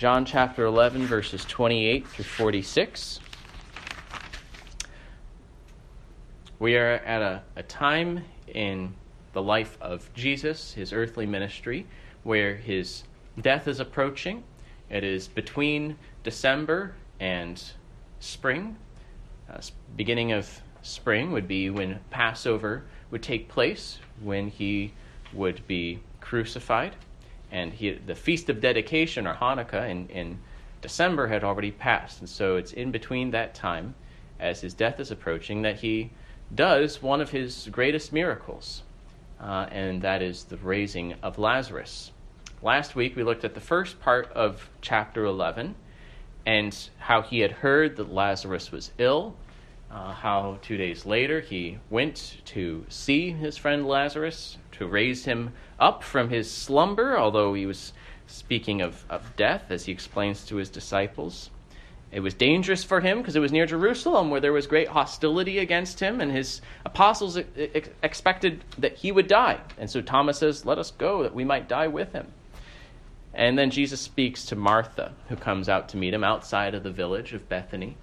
John chapter 11, verses 28 through 46. We are at a, a time in the life of Jesus, his earthly ministry, where his death is approaching. It is between December and spring. Uh, beginning of spring would be when Passover would take place, when he would be crucified. And he, the Feast of Dedication, or Hanukkah, in, in December had already passed. And so it's in between that time, as his death is approaching, that he does one of his greatest miracles, uh, and that is the raising of Lazarus. Last week we looked at the first part of chapter 11 and how he had heard that Lazarus was ill, uh, how two days later he went to see his friend Lazarus to raise him up from his slumber, although he was speaking of, of death, as he explains to his disciples. It was dangerous for him because it was near Jerusalem where there was great hostility against him, and his apostles ex- expected that he would die. And so Thomas says, Let us go that we might die with him. And then Jesus speaks to Martha, who comes out to meet him outside of the village of Bethany.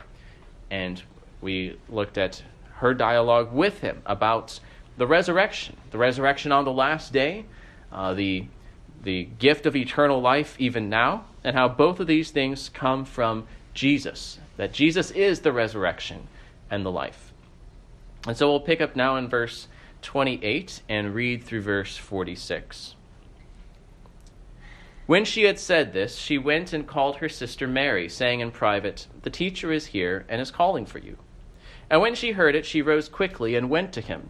And we looked at her dialogue with him about the resurrection, the resurrection on the last day, uh, the, the gift of eternal life even now, and how both of these things come from Jesus, that Jesus is the resurrection and the life. And so we'll pick up now in verse 28 and read through verse 46. When she had said this, she went and called her sister Mary, saying in private, The teacher is here and is calling for you. And when she heard it, she rose quickly and went to him.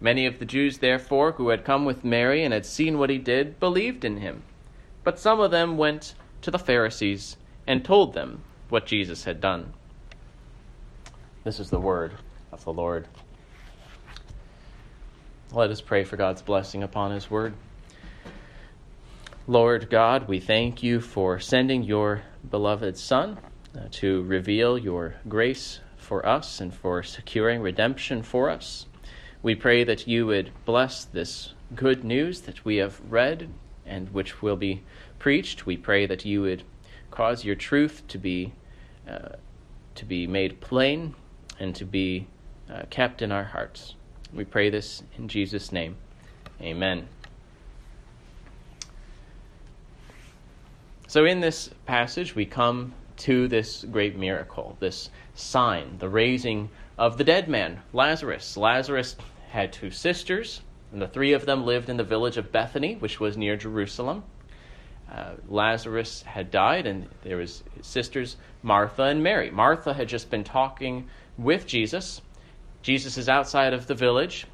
Many of the Jews, therefore, who had come with Mary and had seen what he did, believed in him. But some of them went to the Pharisees and told them what Jesus had done. This is the word of the Lord. Let us pray for God's blessing upon His word. Lord God, we thank you for sending your beloved Son uh, to reveal your grace for us and for securing redemption for us. We pray that you would bless this good news that we have read and which will be preached. We pray that you would cause your truth to be uh, to be made plain and to be uh, kept in our hearts. We pray this in Jesus' name. Amen. So, in this passage, we come to this great miracle, this sign, the raising of the dead man, Lazarus. Lazarus had two sisters, and the three of them lived in the village of Bethany, which was near Jerusalem. Uh, Lazarus had died, and there was his sisters Martha and Mary. Martha had just been talking with Jesus. Jesus is outside of the village,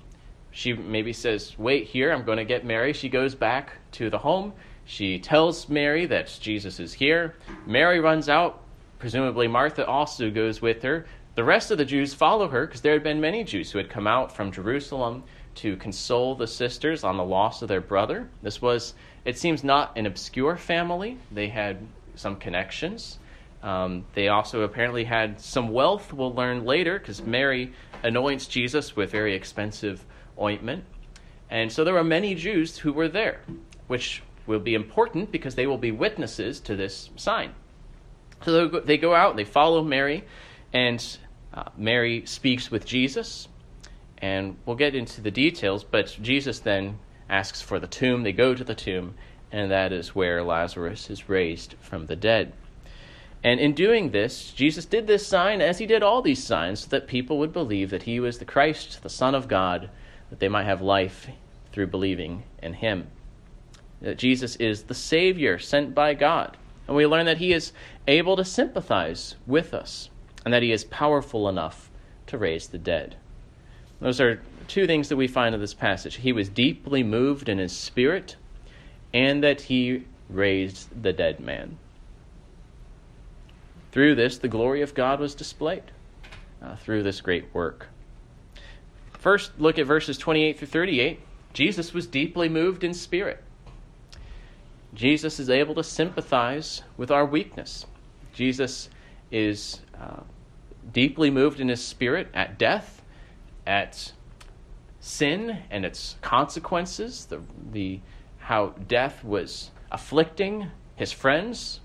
she maybe says, Wait here, I'm going to get Mary. She goes back to the home. She tells Mary that Jesus is here. Mary runs out. Presumably, Martha also goes with her. The rest of the Jews follow her because there had been many Jews who had come out from Jerusalem to console the sisters on the loss of their brother. This was, it seems, not an obscure family. They had some connections. Um, they also apparently had some wealth, we'll learn later, because Mary anoints Jesus with very expensive ointment. And so there were many Jews who were there, which will be important because they will be witnesses to this sign. So they go out, they follow Mary, and uh, Mary speaks with Jesus. And we'll get into the details, but Jesus then asks for the tomb. They go to the tomb, and that is where Lazarus is raised from the dead. And in doing this, Jesus did this sign as he did all these signs, so that people would believe that he was the Christ, the Son of God, that they might have life through believing in him. That Jesus is the Savior sent by God. And we learn that he is able to sympathize with us, and that he is powerful enough to raise the dead. Those are two things that we find in this passage. He was deeply moved in his spirit, and that he raised the dead man. Through this, the glory of God was displayed uh, through this great work. First, look at verses 28 through 38. Jesus was deeply moved in spirit. Jesus is able to sympathize with our weakness. Jesus is deeply moved in his spirit at death, at sin and its consequences, the, the, how death was afflicting his friends,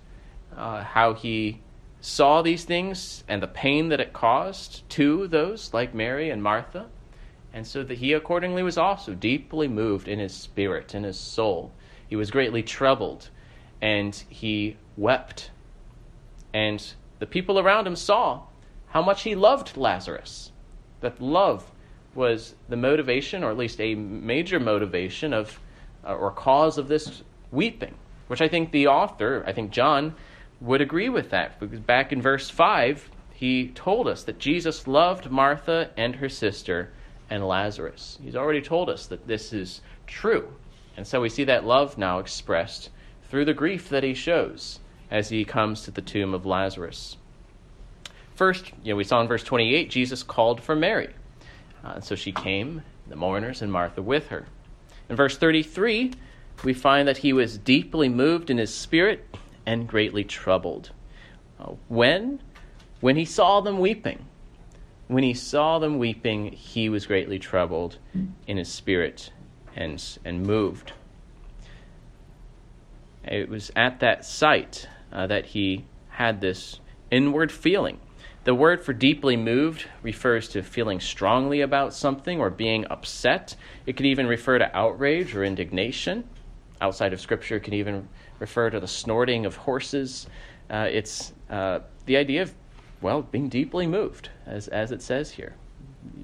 uh, how he saw these things and the pain that it caused to those like Mary and Martha and so that he accordingly was also deeply moved in his spirit, in his soul. He was greatly troubled, and he wept. And the people around him saw how much he loved Lazarus. That love was the motivation, or at least a major motivation of, uh, or cause of this weeping, which I think the author, I think John, would agree with that. Because back in verse 5, he told us that Jesus loved Martha and her sister and Lazarus. He's already told us that this is true. And so we see that love now expressed through the grief that he shows as he comes to the tomb of Lazarus. First, you know, we saw in verse 28, Jesus called for Mary. Uh, so she came, the mourners and Martha with her. In verse 33, we find that he was deeply moved in his spirit and greatly troubled. Uh, when? When he saw them weeping. When he saw them weeping, he was greatly troubled in his spirit and, and moved. It was at that sight uh, that he had this inward feeling. The word for deeply moved refers to feeling strongly about something or being upset. It could even refer to outrage or indignation. Outside of Scripture, it can even refer to the snorting of horses. Uh, it's uh, the idea of well, being deeply moved, as, as it says here.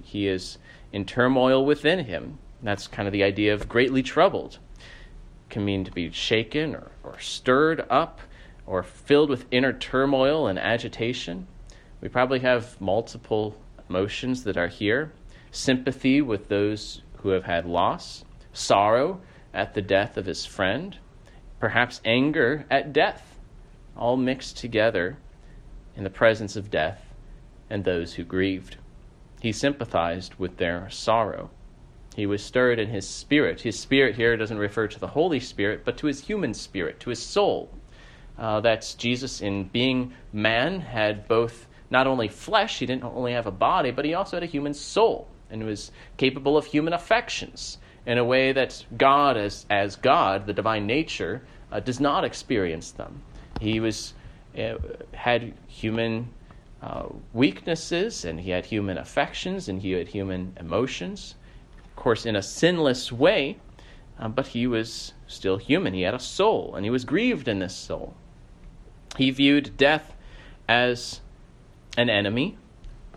He is in turmoil within him. That's kind of the idea of greatly troubled. It can mean to be shaken or, or stirred up or filled with inner turmoil and agitation. We probably have multiple emotions that are here sympathy with those who have had loss, sorrow at the death of his friend, perhaps anger at death, all mixed together in the presence of death and those who grieved. He sympathized with their sorrow. He was stirred in his spirit. His spirit here doesn't refer to the Holy Spirit, but to his human spirit, to his soul. Uh, that's Jesus, in being man, had both not only flesh, he didn't only have a body, but he also had a human soul and was capable of human affections in a way that God, as, as God, the divine nature, uh, does not experience them. He was uh, had human uh, weaknesses and he had human affections and he had human emotions. Of course, in a sinless way, uh, but he was still human. He had a soul and he was grieved in this soul. He viewed death as an enemy,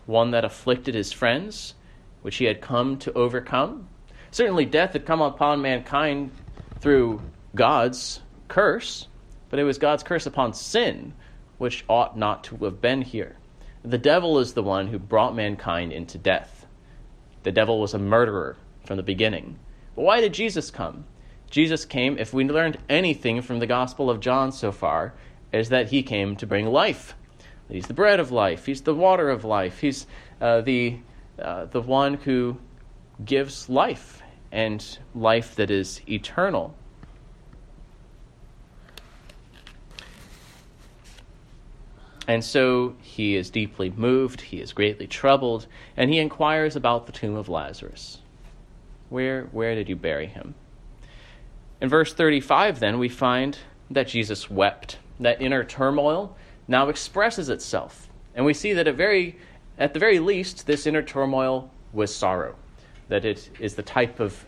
one that afflicted his friends, which he had come to overcome. Certainly, death had come upon mankind through God's curse, but it was God's curse upon sin which ought not to have been here. The devil is the one who brought mankind into death. The devil was a murderer. from the beginning. But why did Jesus come? Jesus came, if we learned anything from the Gospel of John so far, is that he came to bring life. He's the bread of life, he's the water of life, he's uh, the, uh, the one who gives life and life that is eternal. And so he is deeply moved, he is greatly troubled, and he inquires about the tomb of Lazarus. Where, where did you bury him? In verse 35, then, we find that Jesus wept. That inner turmoil now expresses itself. And we see that at, very, at the very least, this inner turmoil was sorrow, that it is the type of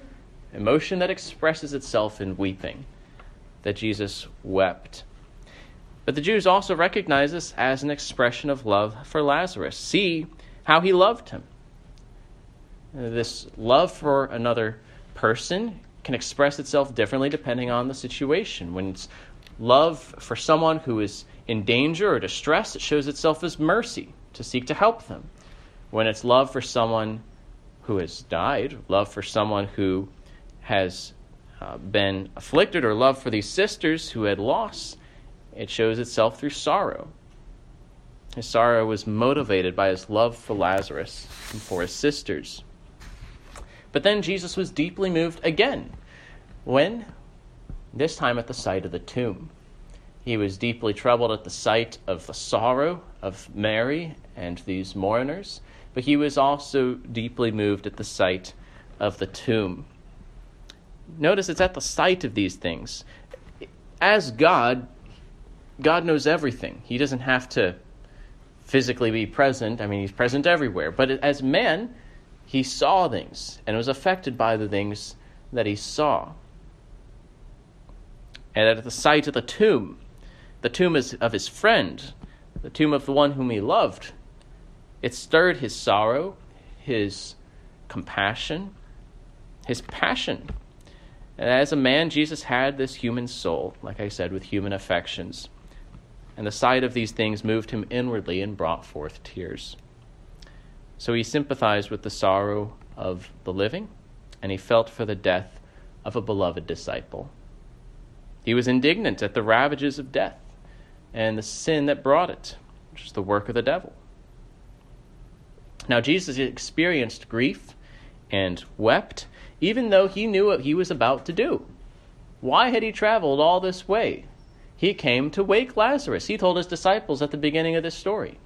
emotion that expresses itself in weeping, that Jesus wept. But the Jews also recognize this as an expression of love for Lazarus. See how he loved him. This love for another person can express itself differently depending on the situation. When it's love for someone who is in danger or distress, it shows itself as mercy to seek to help them. When it's love for someone who has died, love for someone who has uh, been afflicted, or love for these sisters who had lost, it shows itself through sorrow. His sorrow was motivated by his love for Lazarus and for his sisters. But then Jesus was deeply moved again. When? This time at the sight of the tomb. He was deeply troubled at the sight of the sorrow of Mary and these mourners, but he was also deeply moved at the sight of the tomb. Notice it's at the sight of these things. As God, God knows everything. He doesn't have to physically be present. I mean, he's present everywhere. But as man, he saw things and was affected by the things that he saw. And at the sight of the tomb, the tomb is of his friend, the tomb of the one whom he loved, it stirred his sorrow, his compassion, his passion. And as a man, Jesus had this human soul, like I said, with human affections. And the sight of these things moved him inwardly and brought forth tears. So he sympathized with the sorrow of the living, and he felt for the death of a beloved disciple. He was indignant at the ravages of death and the sin that brought it, which is the work of the devil. Now, Jesus experienced grief and wept, even though he knew what he was about to do. Why had he traveled all this way? He came to wake Lazarus. He told his disciples at the beginning of this story.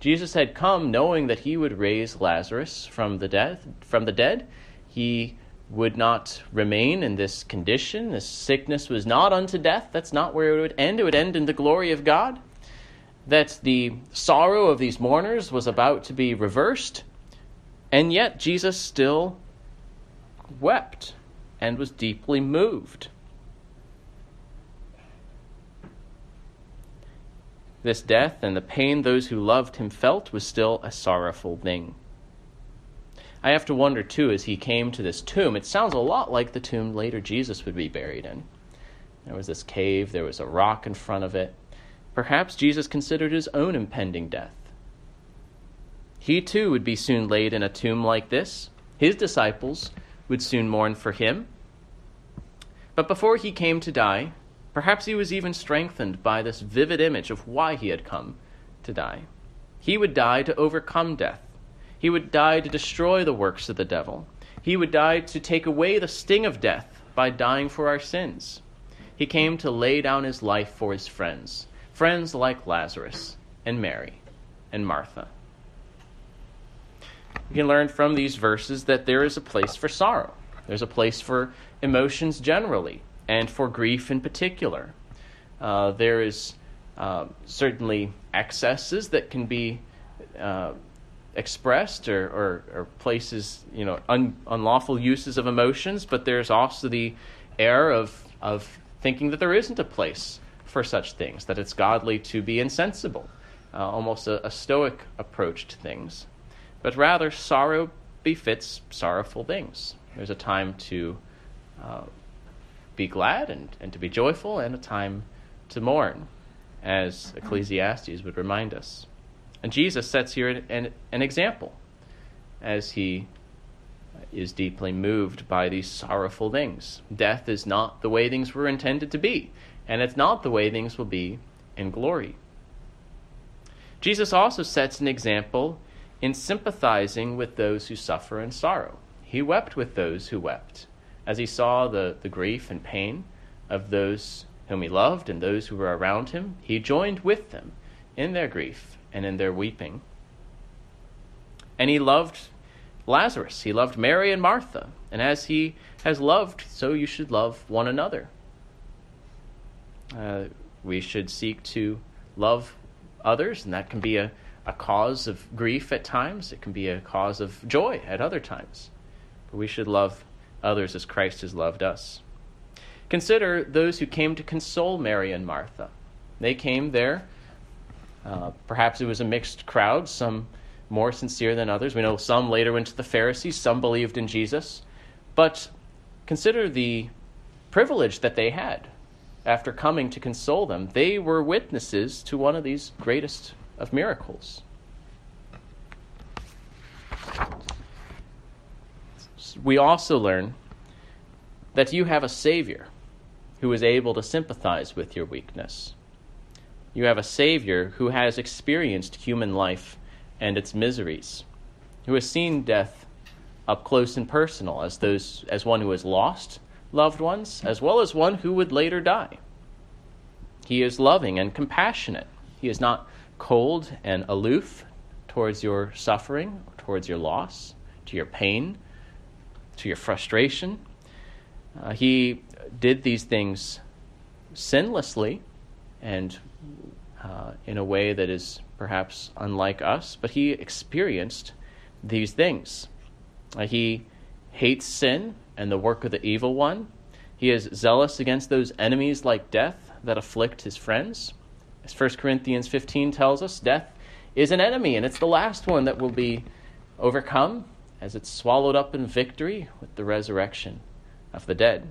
Jesus had come knowing that he would raise Lazarus from the dead, from the dead. He would not remain in this condition. This sickness was not unto death. That's not where it would end. It would end in the glory of God. That the sorrow of these mourners was about to be reversed. And yet Jesus still wept and was deeply moved. This death and the pain those who loved him felt was still a sorrowful thing. I have to wonder, too, as he came to this tomb, it sounds a lot like the tomb later Jesus would be buried in. There was this cave, there was a rock in front of it. Perhaps Jesus considered his own impending death. He, too, would be soon laid in a tomb like this. His disciples would soon mourn for him. But before he came to die, Perhaps he was even strengthened by this vivid image of why he had come to die. He would die to overcome death. He would die to destroy the works of the devil. He would die to take away the sting of death by dying for our sins. He came to lay down his life for his friends, friends like Lazarus and Mary and Martha. We can learn from these verses that there is a place for sorrow. There's a place for emotions generally, and for grief in particular. Uh, there is uh, certainly excesses that can be uh, expressed or, or, or, places, you know, un, unlawful uses of emotions, but there's also the error of, of thinking that there isn't a place for such things, that it's godly to be insensible, uh, almost a, a stoic approach to things. But rather, sorrow befits sorrowful things. There's a time to uh, be glad and, and to be joyful, and a time to mourn, as Ecclesiastes would remind us. And Jesus sets here an, an example as he is deeply moved by these sorrowful things. Death is not the way things were intended to be, and it's not the way things will be in glory. Jesus also sets an example in sympathizing with those who suffer in sorrow. He wept with those who wept, as he saw the, the grief and pain of those whom he loved and those who were around him. He joined with them in their grief and in their weeping. And he loved Lazarus. He loved Mary and Martha. And as he has loved, so you should love one another. Uh, we should seek to love others, and that can be a, a cause of grief at times. It can be a cause of joy at other times. But we should love others as Christ has loved us. Consider those who came to console Mary and Martha. They came there. Uh, perhaps it was a mixed crowd, some more sincere than others. We know some later went to the Pharisees, some believed in Jesus. But consider the privilege that they had after coming to console them. They were witnesses to one of these greatest of miracles. We also learn that you have a Savior who is able to sympathize with your weakness. You have a Savior who has experienced human life and its miseries, who has seen death up close and personal as those as one who has lost loved ones, as well as one who would later die. He is loving and compassionate. He is not cold and aloof towards your suffering, towards your loss, to your pain, to your frustration. Uh, he did these things sinlessly and uh, in a way that is perhaps unlike us, but he experienced these things. Uh, he hates sin and the work of the evil one. He is zealous against those enemies like death that afflict his friends. As 1 Corinthians 15 tells us, death is an enemy, and it's the last one that will be overcome as it's swallowed up in victory with the resurrection of the dead.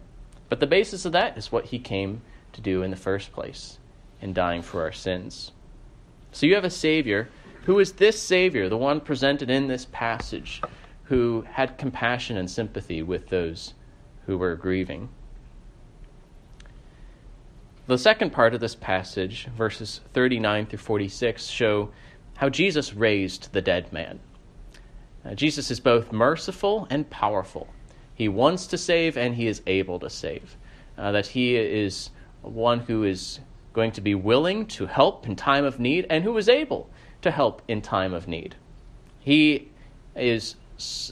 But the basis of that is what he came to do in the first place in dying for our sins. So you have a Savior who is this Savior, the one presented in this passage, who had compassion and sympathy with those who were grieving. The second part of this passage, verses 39 through 46, show how Jesus raised the dead man. Uh, Jesus is both merciful and powerful. He wants to save and he is able to save. Uh, that he is one who is going to be willing to help in time of need and who is able to help in time of need. He is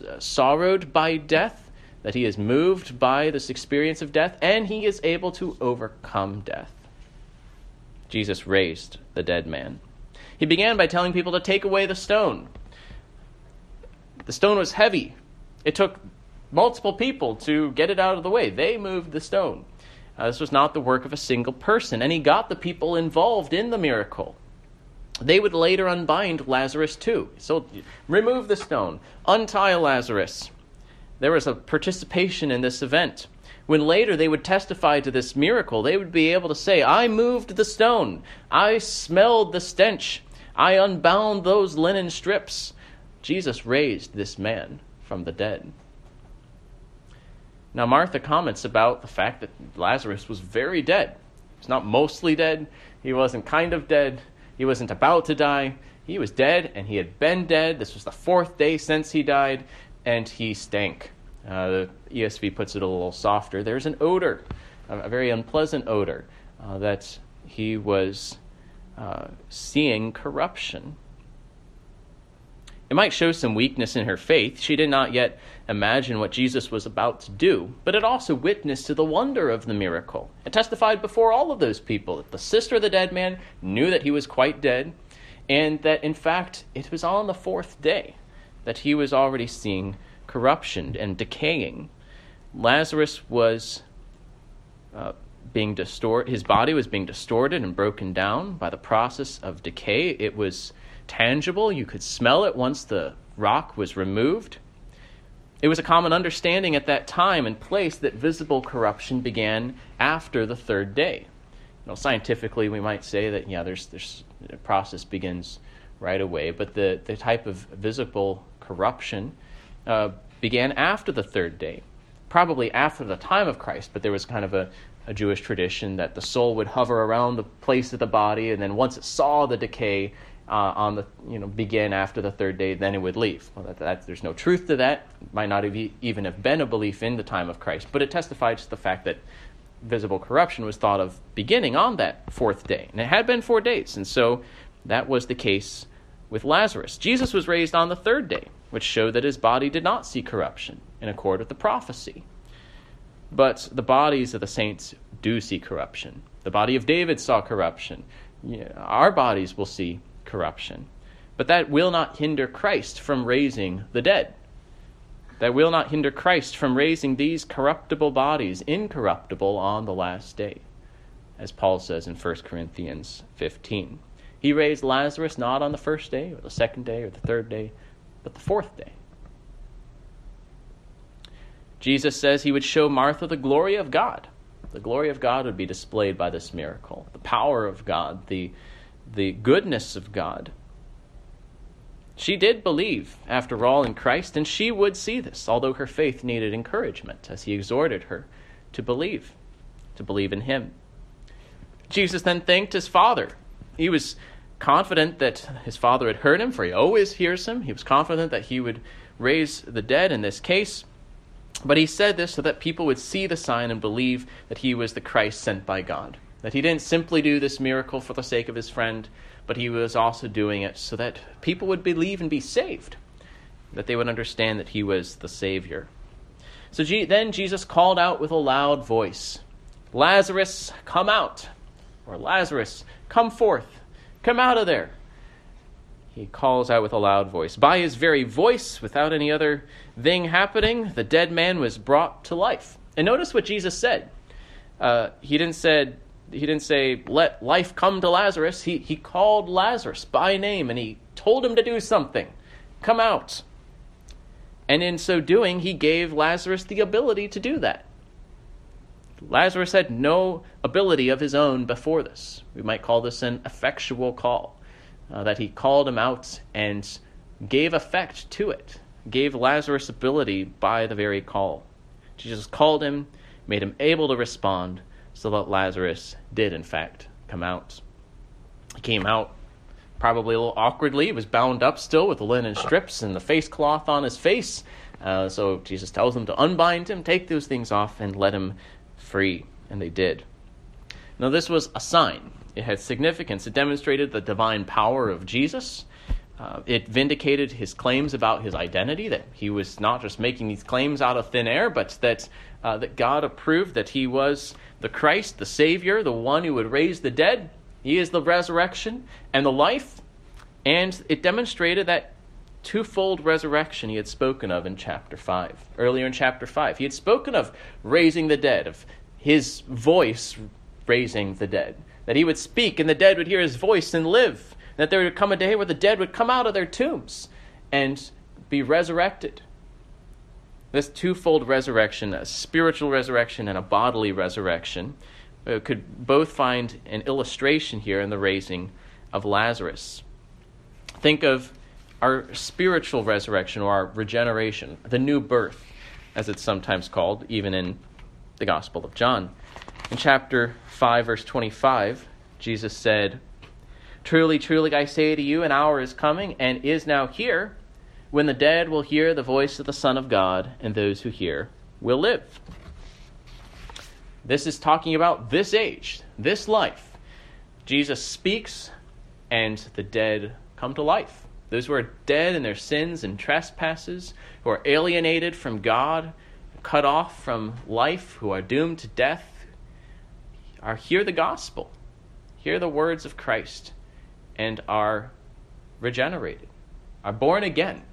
uh, sorrowed by death that he is moved by this experience of death, and he is able to overcome death. Jesus raised the dead man. He began by telling people to take away the stone. The stone was heavy. It took multiple people to get it out of the way. They moved the stone. Uh, this was not the work of a single person, and he got the people involved in the miracle. They would later unbind Lazarus too. So remove the stone, untie Lazarus, there was a participation in this event. When later they would testify to this miracle, they would be able to say, I moved the stone, I smelled the stench, I unbound those linen strips. Jesus raised this man from the dead. Now, Martha comments about the fact that Lazarus was very dead. He's not mostly dead, he wasn't kind of dead, he wasn't about to die. He was dead, and he had been dead. This was the fourth day since he died and he stank. Uh, the ESV puts it a little softer. There's an odor, a, very unpleasant odor, uh, that he was uh, seeing corruption. It might show some weakness in her faith. She did not yet imagine what Jesus was about to do, but it also witnessed to the wonder of the miracle. It testified before all of those people that the sister of the dead man knew that he was quite dead, and that in fact it was on the fourth day that he was already seeing corruption and decaying. Lazarus was uh, being distorted, his body was being distorted and broken down by the process of decay. It was tangible, you could smell it once the rock was removed. It was a common understanding at that time and place that visible corruption began after the third day. You know, scientifically, we might say that yeah, there's there's the process begins right away, but the, the type of visible corruption uh, began after the third day, probably after the time of Christ, but there was kind of a, a Jewish tradition that the soul would hover around the place of the body, and then once it saw the decay, uh, on the you know begin after the third day, then it would leave. Well, that, that, there's no truth to that. It might not have even have been a belief in the time of Christ, but it testifies to the fact that visible corruption was thought of beginning on that fourth day, and it had been four days, and so that was the case with Lazarus. Jesus was raised on the third day, which showed that his body did not see corruption in accord with the prophecy. But the bodies of the saints do see corruption. The body of David saw corruption. Our bodies will see corruption. But that will not hinder Christ from raising the dead. That will not hinder Christ from raising these corruptible bodies incorruptible on the last day, as Paul says in 1 Corinthians 15. He raised Lazarus not on the first day, or the second day, or the third day, but the fourth day. Jesus says he would show Martha the glory of God. The glory of God would be displayed by this miracle. The power of God, the the goodness of God. She did believe, after all, in Christ, and she would see this, although her faith needed encouragement as he exhorted her to believe, to believe in him. Jesus then thanked his Father. He was confident that his Father had heard him, for he always hears him. He was confident that he would raise the dead in this case. But he said this so that people would see the sign and believe that he was the Christ sent by God. That he didn't simply do this miracle for the sake of his friend, but he was also doing it so that people would believe and be saved, that they would understand that he was the Savior. So then Jesus called out with a loud voice Lazarus, come out! Or Lazarus, come forth! Come out of there! He calls out with a loud voice. By his very voice, without any other thing happening, the dead man was brought to life. And notice what Jesus said. Uh, he didn't said he didn't say, let life come to Lazarus. He, he called Lazarus by name and he told him to do something. Come out. And in so doing, he gave Lazarus the ability to do that. Lazarus had no ability of his own before this. We might call this an effectual call, uh, that he called him out and gave effect to it, gave Lazarus ability by the very call. Jesus called him, made him able to respond, so that Lazarus did, in fact, come out. He came out probably a little awkwardly. He was bound up still with the linen strips and the face cloth on his face. Uh, so Jesus tells them to unbind him, take those things off, and let him free. And they did. Now, this was a sign. It had significance. It demonstrated the divine power of Jesus. Uh, it vindicated his claims about his identity, that he was not just making these claims out of thin air, but that, uh, that God approved that he was the Christ, the Savior, the one who would raise the dead. He is the resurrection and the life. And it demonstrated that twofold resurrection he had spoken of in chapter 5. Earlier in chapter 5, he had spoken of raising the dead, of his voice raising the dead. That he would speak and the dead would hear his voice and live. That there would come a day where the dead would come out of their tombs and be resurrected. This twofold resurrection, a spiritual resurrection and a bodily resurrection, uh, could both find an illustration here in the raising of Lazarus. Think of our spiritual resurrection or our regeneration, the new birth, as it's sometimes called, even in the Gospel of John. In chapter 5, verse 25, Jesus said, Truly, truly, I say to you, an hour is coming and is now here when the dead will hear the voice of the Son of God, and those who hear will live. This is talking about this age, this life. Jesus speaks, and the dead come to life. Those who are dead in their sins and trespasses, who are alienated from God, cut off from life, who are doomed to death, are hear the gospel, hear the words of Christ, and are regenerated, are born again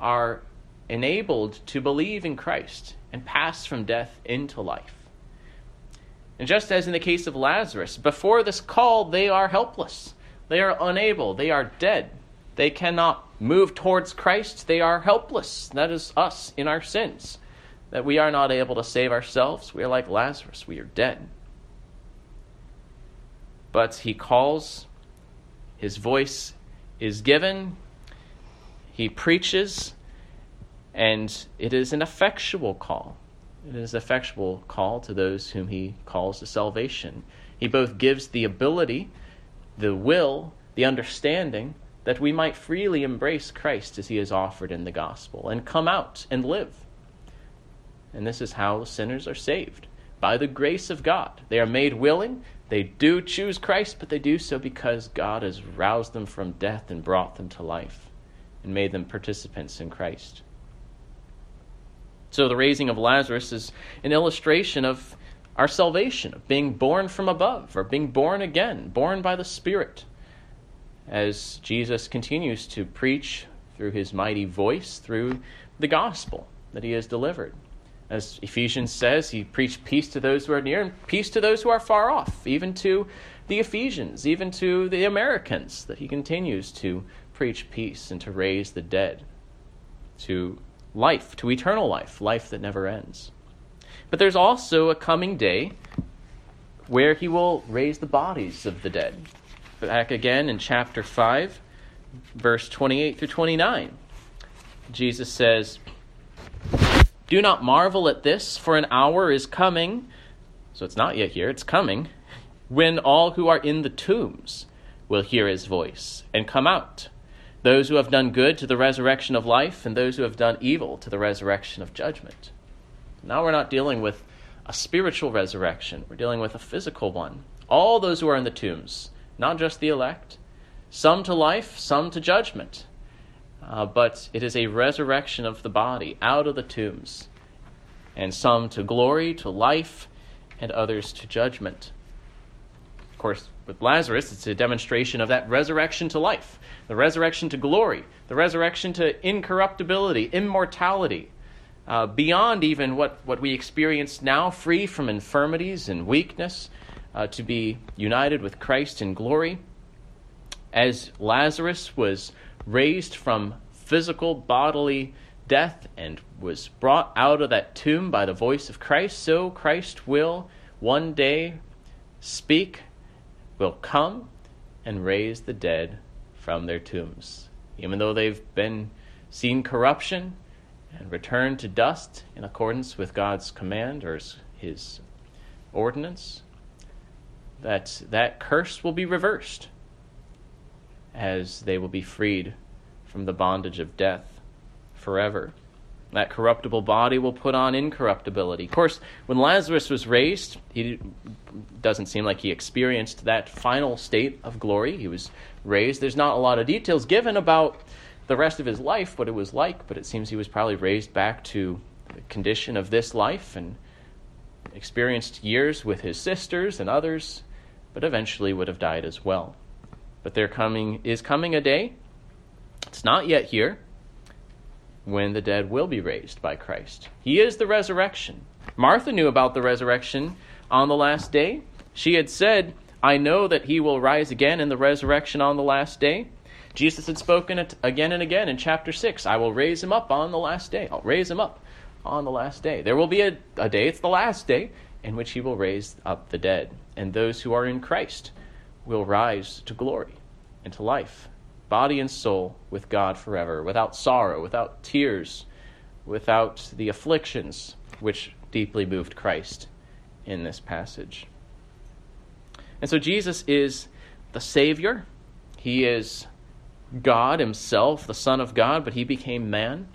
are enabled to believe in Christ and pass from death into life. And just as in the case of Lazarus, before this call, they are helpless. They are unable. They are dead. They cannot move towards Christ. They are helpless. That is us in our sins. That we are not able to save ourselves. We are like Lazarus. We are dead. But he calls, his voice is given, he preaches, And it is an effectual call. It is an effectual call to those whom he calls to salvation. He both gives the ability, the will, the understanding that we might freely embrace Christ as he is offered in the gospel and come out and live. And this is how sinners are saved by the grace of God. They are made willing. They do choose Christ, but they do so because God has roused them from death and brought them to life and made them participants in Christ. So the raising of Lazarus is an illustration of our salvation, of being born from above, or being born again, born by the Spirit. As Jesus continues to preach through his mighty voice, through the gospel that he has delivered. As Ephesians says, he preached peace to those who are near and peace to those who are far off, even to the Ephesians, even to the Americans, that he continues to preach peace and to raise the dead to life, to eternal life, life that never ends. But there's also a coming day where he will raise the bodies of the dead. Back again in chapter 5, verse 28 through 29. Jesus says, do not marvel at this, for an hour is coming, so it's not yet here, it's coming, when all who are in the tombs will hear his voice and come out. Those who have done good to the resurrection of life, and those who have done evil to the resurrection of judgment. Now we're not dealing with a spiritual resurrection, we're dealing with a physical one. All those who are in the tombs, not just the elect, some to life, some to judgment uh, but it is a resurrection of the body out of the tombs, and some to glory, to life, and others to judgment. Of course, with Lazarus, it's a demonstration of that resurrection to life, the resurrection to glory, the resurrection to incorruptibility, immortality, uh, beyond even what, what we experience now, free from infirmities and weakness, uh, to be united with Christ in glory. As Lazarus was raised from physical bodily death and was brought out of that tomb by the voice of Christ, so Christ will one day speak, will come and raise the dead from their tombs. Even though they've been seen corruption and returned to dust in accordance with God's command or his ordinance, that that curse will be reversed as they will be freed from the bondage of death forever. That corruptible body will put on incorruptibility. Of course, when Lazarus was raised, he doesn't seem like he experienced that final state of glory. He was raised. There's not a lot of details given about the rest of his life, what it was like, but it seems he was probably raised back to the condition of this life and experienced years with his sisters and others, but eventually would have died as well. But there coming is coming a day it's not yet here when the dead will be raised by Christ. He is the resurrection. Martha knew about the resurrection on the last day. She had said, I know that he will rise again in the resurrection on the last day. Jesus had spoken it again and again in chapter 6 I will raise him up on the last day. I'll raise him up on the last day. There will be a, a day, it's the last day, in which he will raise up the dead. And those who are in Christ will rise to glory and to life body and soul, with God forever, without sorrow, without tears, without the afflictions which deeply moved Christ in this passage. And so Jesus is the Savior. He is God Himself, the Son of God, but He became man.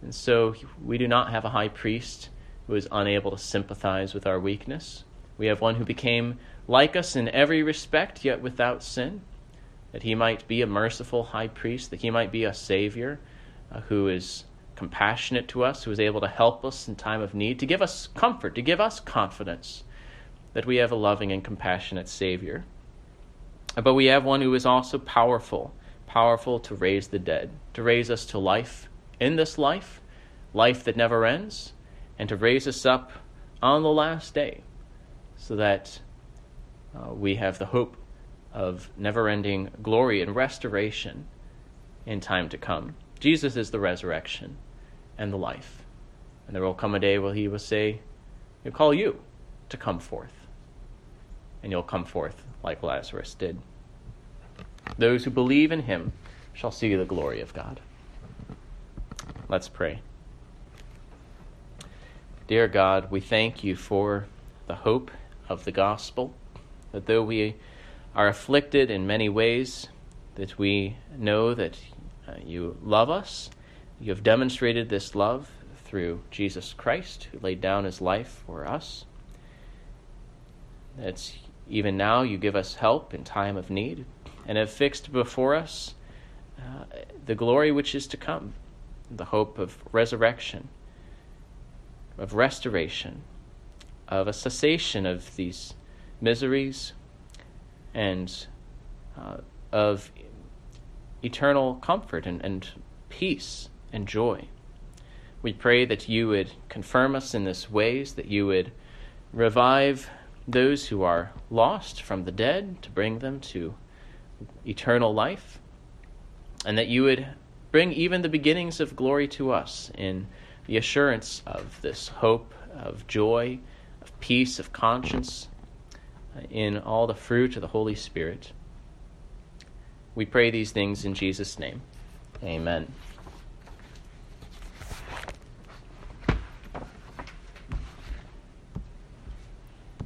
And so we do not have a high priest who is unable to sympathize with our weakness. We have one who became like us in every respect, yet without sin that he might be a merciful high priest, that he might be a savior uh, who is compassionate to us, who is able to help us in time of need, to give us comfort, to give us confidence that we have a loving and compassionate Savior. But we have one who is also powerful, powerful to raise the dead, to raise us to life in this life, life that never ends, and to raise us up on the last day so that uh, we have the hope of never ending glory and restoration in time to come. Jesus is the resurrection and the life. And there will come a day where he will say, He'll call you to come forth. And you'll come forth like Lazarus did. Those who believe in him shall see the glory of God. Let's pray. Dear God, we thank you for the hope of the gospel, that though we are afflicted in many ways, that we know that uh, you love us. You have demonstrated this love through Jesus Christ, who laid down his life for us. That even now you give us help in time of need and have fixed before us uh, the glory which is to come, the hope of resurrection, of restoration, of a cessation of these miseries, and uh, of eternal comfort and, and peace and joy. We pray that you would confirm us in this ways, that you would revive those who are lost from the dead to bring them to eternal life, and that you would bring even the beginnings of glory to us in the assurance of this hope, of joy, of peace, of conscience, in all the fruit of the Holy Spirit. We pray these things in Jesus' name. Amen.